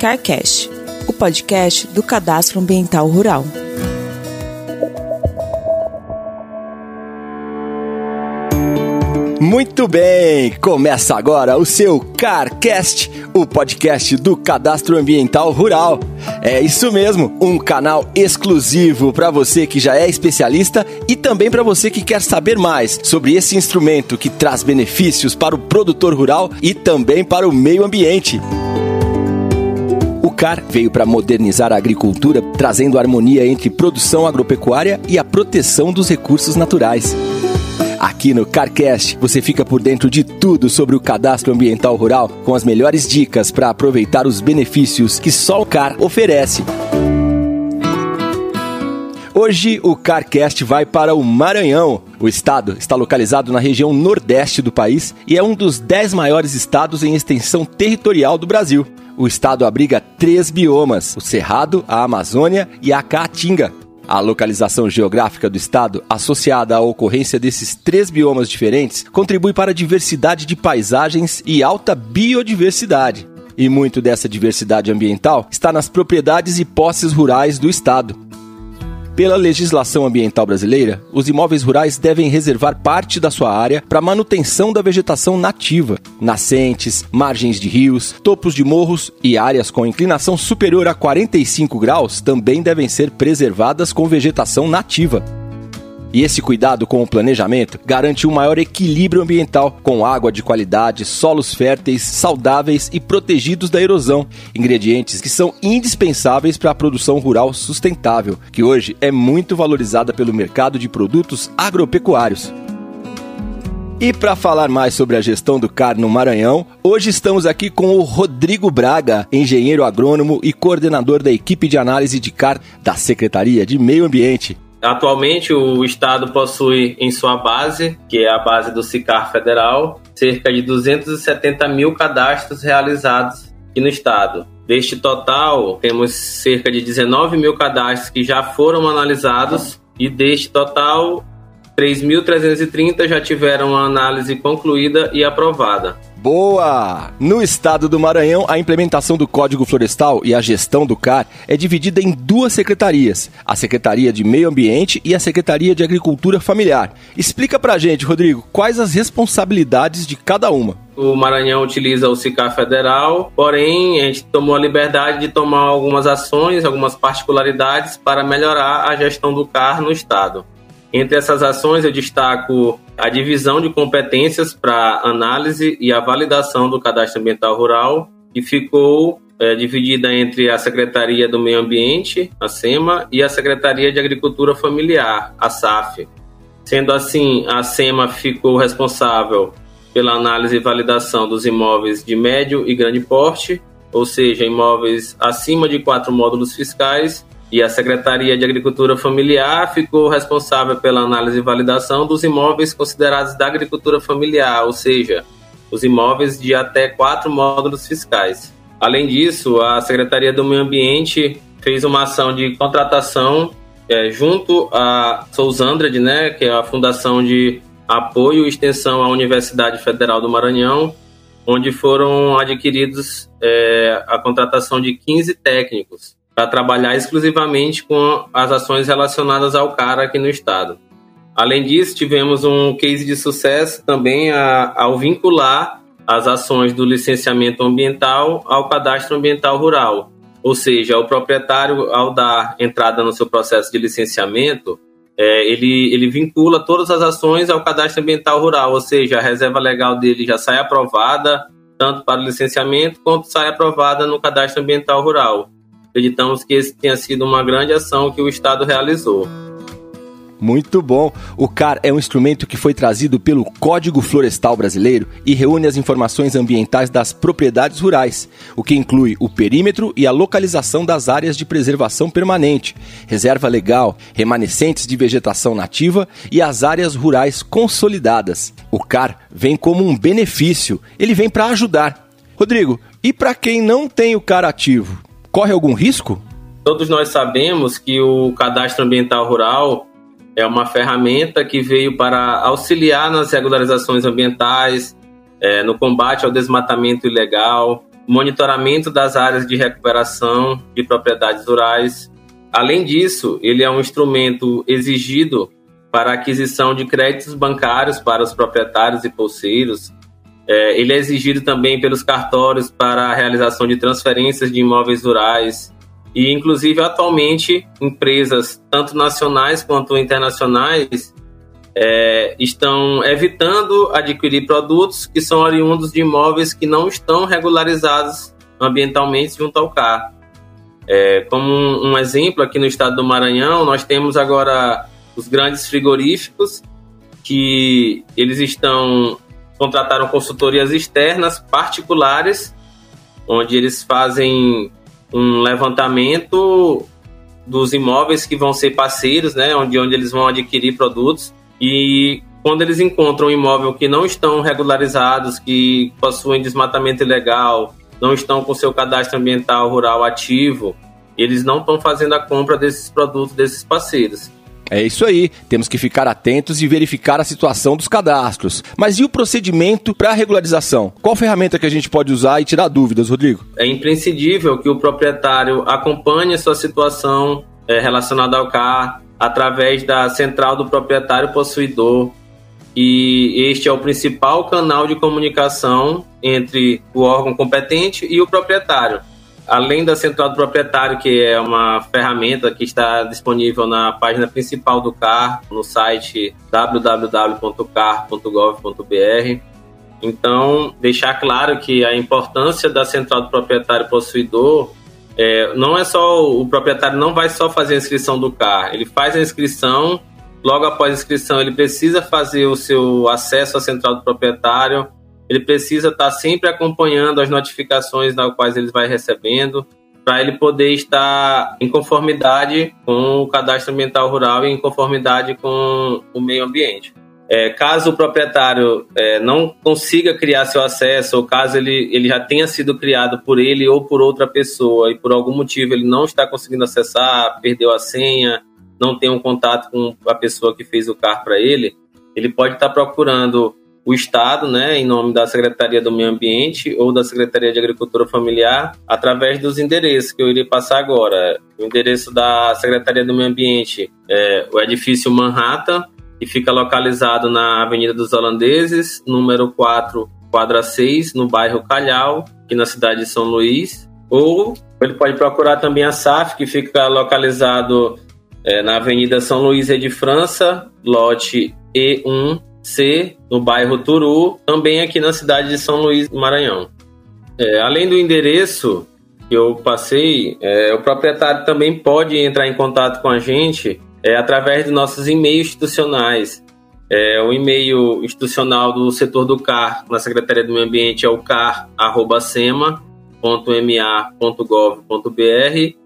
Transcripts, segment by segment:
CarCast, o podcast do Cadastro Ambiental Rural. Muito bem, começa agora o seu CarCast, o podcast do Cadastro Ambiental Rural. É isso mesmo, um canal exclusivo para você que já é especialista e também para você que quer saber mais sobre esse instrumento que traz benefícios para o produtor rural e também para o meio ambiente. O CAR veio para modernizar a agricultura, trazendo harmonia entre produção agropecuária e a proteção dos recursos naturais. Aqui no CarCast você fica por dentro de tudo sobre o cadastro ambiental rural com as melhores dicas para aproveitar os benefícios que só o CAR oferece. Hoje o CarCast vai para o Maranhão. O estado está localizado na região nordeste do país e é um dos dez maiores estados em extensão territorial do Brasil. O estado abriga três biomas: o Cerrado, a Amazônia e a Caatinga. A localização geográfica do estado, associada à ocorrência desses três biomas diferentes, contribui para a diversidade de paisagens e alta biodiversidade. E muito dessa diversidade ambiental está nas propriedades e posses rurais do estado. Pela legislação ambiental brasileira, os imóveis rurais devem reservar parte da sua área para manutenção da vegetação nativa. Nascentes, margens de rios, topos de morros e áreas com inclinação superior a 45 graus também devem ser preservadas com vegetação nativa. E esse cuidado com o planejamento garante um maior equilíbrio ambiental, com água de qualidade, solos férteis, saudáveis e protegidos da erosão, ingredientes que são indispensáveis para a produção rural sustentável, que hoje é muito valorizada pelo mercado de produtos agropecuários. E para falar mais sobre a gestão do CAR no Maranhão, hoje estamos aqui com o Rodrigo Braga, engenheiro agrônomo e coordenador da equipe de análise de CAR da Secretaria de Meio Ambiente. Atualmente, o Estado possui em sua base, que é a base do SICAR Federal, cerca de 270 mil cadastros realizados aqui no Estado. Deste total, temos cerca de 19 mil cadastros que já foram analisados, e deste total, 3.330 já tiveram a análise concluída e aprovada. Boa! No estado do Maranhão, a implementação do Código Florestal e a gestão do CAR é dividida em duas secretarias: a Secretaria de Meio Ambiente e a Secretaria de Agricultura Familiar. Explica pra gente, Rodrigo, quais as responsabilidades de cada uma. O Maranhão utiliza o SICAR federal, porém a gente tomou a liberdade de tomar algumas ações, algumas particularidades para melhorar a gestão do CAR no estado. Entre essas ações, eu destaco a divisão de competências para análise e a validação do cadastro ambiental rural, que ficou é, dividida entre a Secretaria do Meio Ambiente, a SEMA, e a Secretaria de Agricultura Familiar, a SAF. Sendo assim, a SEMA ficou responsável pela análise e validação dos imóveis de médio e grande porte, ou seja, imóveis acima de quatro módulos fiscais, e a Secretaria de Agricultura Familiar ficou responsável pela análise e validação dos imóveis considerados da agricultura familiar, ou seja, os imóveis de até quatro módulos fiscais. Além disso, a Secretaria do Meio Ambiente fez uma ação de contratação é, junto à Sousandrad, né, que é a Fundação de Apoio e Extensão à Universidade Federal do Maranhão, onde foram adquiridos é, a contratação de 15 técnicos para trabalhar exclusivamente com as ações relacionadas ao CAR aqui no estado. Além disso, tivemos um case de sucesso também a, ao vincular as ações do licenciamento ambiental ao cadastro ambiental rural. Ou seja, o proprietário, ao dar entrada no seu processo de licenciamento, é, ele, ele vincula todas as ações ao cadastro ambiental rural, ou seja, a reserva legal dele já sai aprovada, tanto para o licenciamento, quanto sai aprovada no cadastro ambiental rural. Acreditamos que esse tenha sido uma grande ação que o Estado realizou. Muito bom. O CAR é um instrumento que foi trazido pelo Código Florestal Brasileiro e reúne as informações ambientais das propriedades rurais, o que inclui o perímetro e a localização das áreas de preservação permanente, reserva legal, remanescentes de vegetação nativa e as áreas rurais consolidadas. O CAR vem como um benefício, ele vem para ajudar. Rodrigo, e para quem não tem o CAR ativo, corre algum risco? Todos nós sabemos que o cadastro ambiental rural é uma ferramenta que veio para auxiliar nas regularizações ambientais, é, no combate ao desmatamento ilegal, monitoramento das áreas de recuperação de propriedades rurais. Além disso, ele é um instrumento exigido para aquisição de créditos bancários para os proprietários e pulseiros. É, ele é exigido também pelos cartórios para a realização de transferências de imóveis rurais. E, inclusive, atualmente, empresas, tanto nacionais quanto internacionais, é, estão evitando adquirir produtos que são oriundos de imóveis que não estão regularizados ambientalmente junto ao CAR. É, como um, um, exemplo, aqui no estado do Maranhão, nós temos agora os grandes frigoríficos que eles estão contrataram consultorias externas particulares, onde eles fazem um levantamento dos imóveis que vão ser parceiros, né, onde, onde eles vão adquirir produtos e quando eles encontram um imóvel que não estão regularizados, que possuem desmatamento ilegal, não estão com seu cadastro ambiental rural ativo, eles não estão fazendo a compra desses produtos desses parceiros. É isso aí, temos que ficar atentos e verificar a situação dos cadastros. Mas e o procedimento para a regularização? Qual ferramenta que a gente pode usar e tirar dúvidas, Rodrigo? É imprescindível que o proprietário acompanhe a sua situação é, relacionada ao CAR, através da central do proprietário possuidor. E este é o principal canal de comunicação entre o órgão competente e o proprietário. Além da central do proprietário, que é uma ferramenta que está disponível na página principal do CAR, no site www.car.gov.br. Então, deixar claro que a importância da central do proprietário possuidor é, não é só o proprietário não vai só fazer a inscrição do CAR, ele faz a inscrição, logo após a inscrição ele precisa fazer o seu acesso à central do proprietário, ele precisa estar sempre acompanhando as notificações das quais ele vai recebendo, para ele poder estar em conformidade com o cadastro ambiental rural e em conformidade com o meio ambiente. É, caso o proprietário é, não consiga criar seu acesso, ou caso ele, ele já tenha sido criado por ele ou por outra pessoa e por algum motivo ele não está conseguindo acessar, perdeu a senha, não tem um contato com a pessoa que fez o CAR para ele, ele pode estar procurando o Estado, né, em nome da Secretaria do Meio Ambiente ou da Secretaria de Agricultura Familiar, através dos endereços que eu irei passar agora. O endereço da Secretaria do Meio Ambiente é o edifício Manhattan, e fica localizado na Avenida dos Holandeses, número 4, quadra 6, no bairro Calhau, aqui na cidade de São Luís. Ou ele pode procurar também a SAF, que fica localizado é, na Avenida São Luís de França, lote E1C, no bairro Turu, também aqui na cidade de São Luís do Maranhão. É, além do endereço que eu passei, é, o proprietário também pode entrar em contato com a gente é, através dos nossos e-mails institucionais. É, o e-mail institucional do setor do CAR na Secretaria do Meio Ambiente é o car.sema.ma.gov.br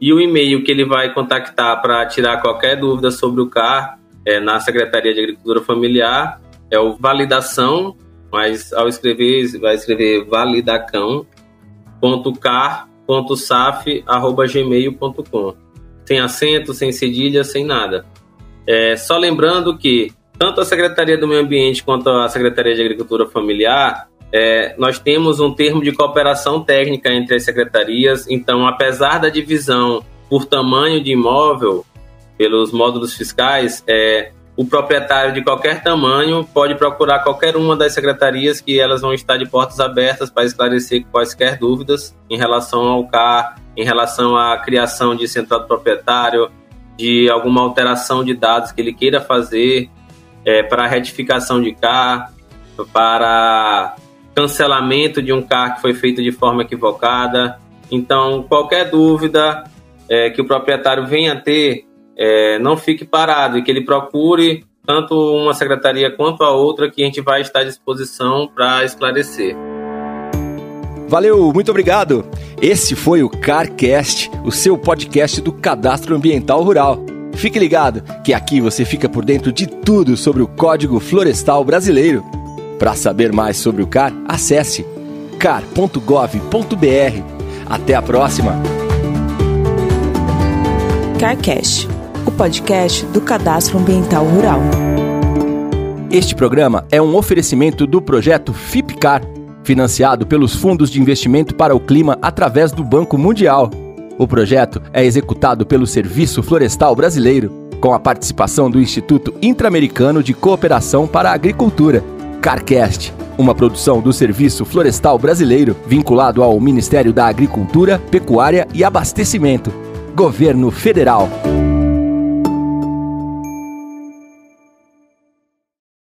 e o e-mail que ele vai contactar para tirar qualquer dúvida sobre o CAR é, na Secretaria de Agricultura Familiar é o validação, mas ao escrever vai escrever validacão.car.saf.gmail.com sem acento, sem cedilha, sem nada. É, só lembrando que tanto a Secretaria do Meio Ambiente quanto a Secretaria de Agricultura Familiar, é, nós temos um termo de cooperação técnica entre as secretarias, então, apesar da divisão por tamanho de imóvel, pelos módulos fiscais, é, o proprietário de qualquer tamanho pode procurar qualquer uma das secretarias que elas vão estar de portas abertas para esclarecer quaisquer dúvidas em relação ao CAR, em relação à criação de central do proprietário, de alguma alteração de dados que ele queira fazer é, para retificação de CAR, para cancelamento de um CAR que foi feito de forma equivocada. Então, qualquer dúvida é, que o proprietário venha ter, é, não fique parado e que ele procure tanto uma secretaria quanto a outra que a gente vai estar à disposição para esclarecer. Valeu, muito obrigado. Esse foi o CarCast, o seu podcast do Cadastro Ambiental Rural. Fique ligado que aqui você fica por dentro de tudo sobre o Código Florestal Brasileiro. Para saber mais sobre o CAR, acesse car.gov.br. Até a próxima. CarCast o podcast do Cadastro Ambiental Rural. Este programa é um oferecimento do projeto FIPCAR, financiado pelos Fundos de Investimento para o Clima através do Banco Mundial. O projeto é executado pelo Serviço Florestal Brasileiro, com a participação do Instituto Interamericano de Cooperação para a Agricultura, CarCast, uma produção do Serviço Florestal Brasileiro vinculado ao Ministério da Agricultura, Pecuária e Abastecimento, Governo Federal.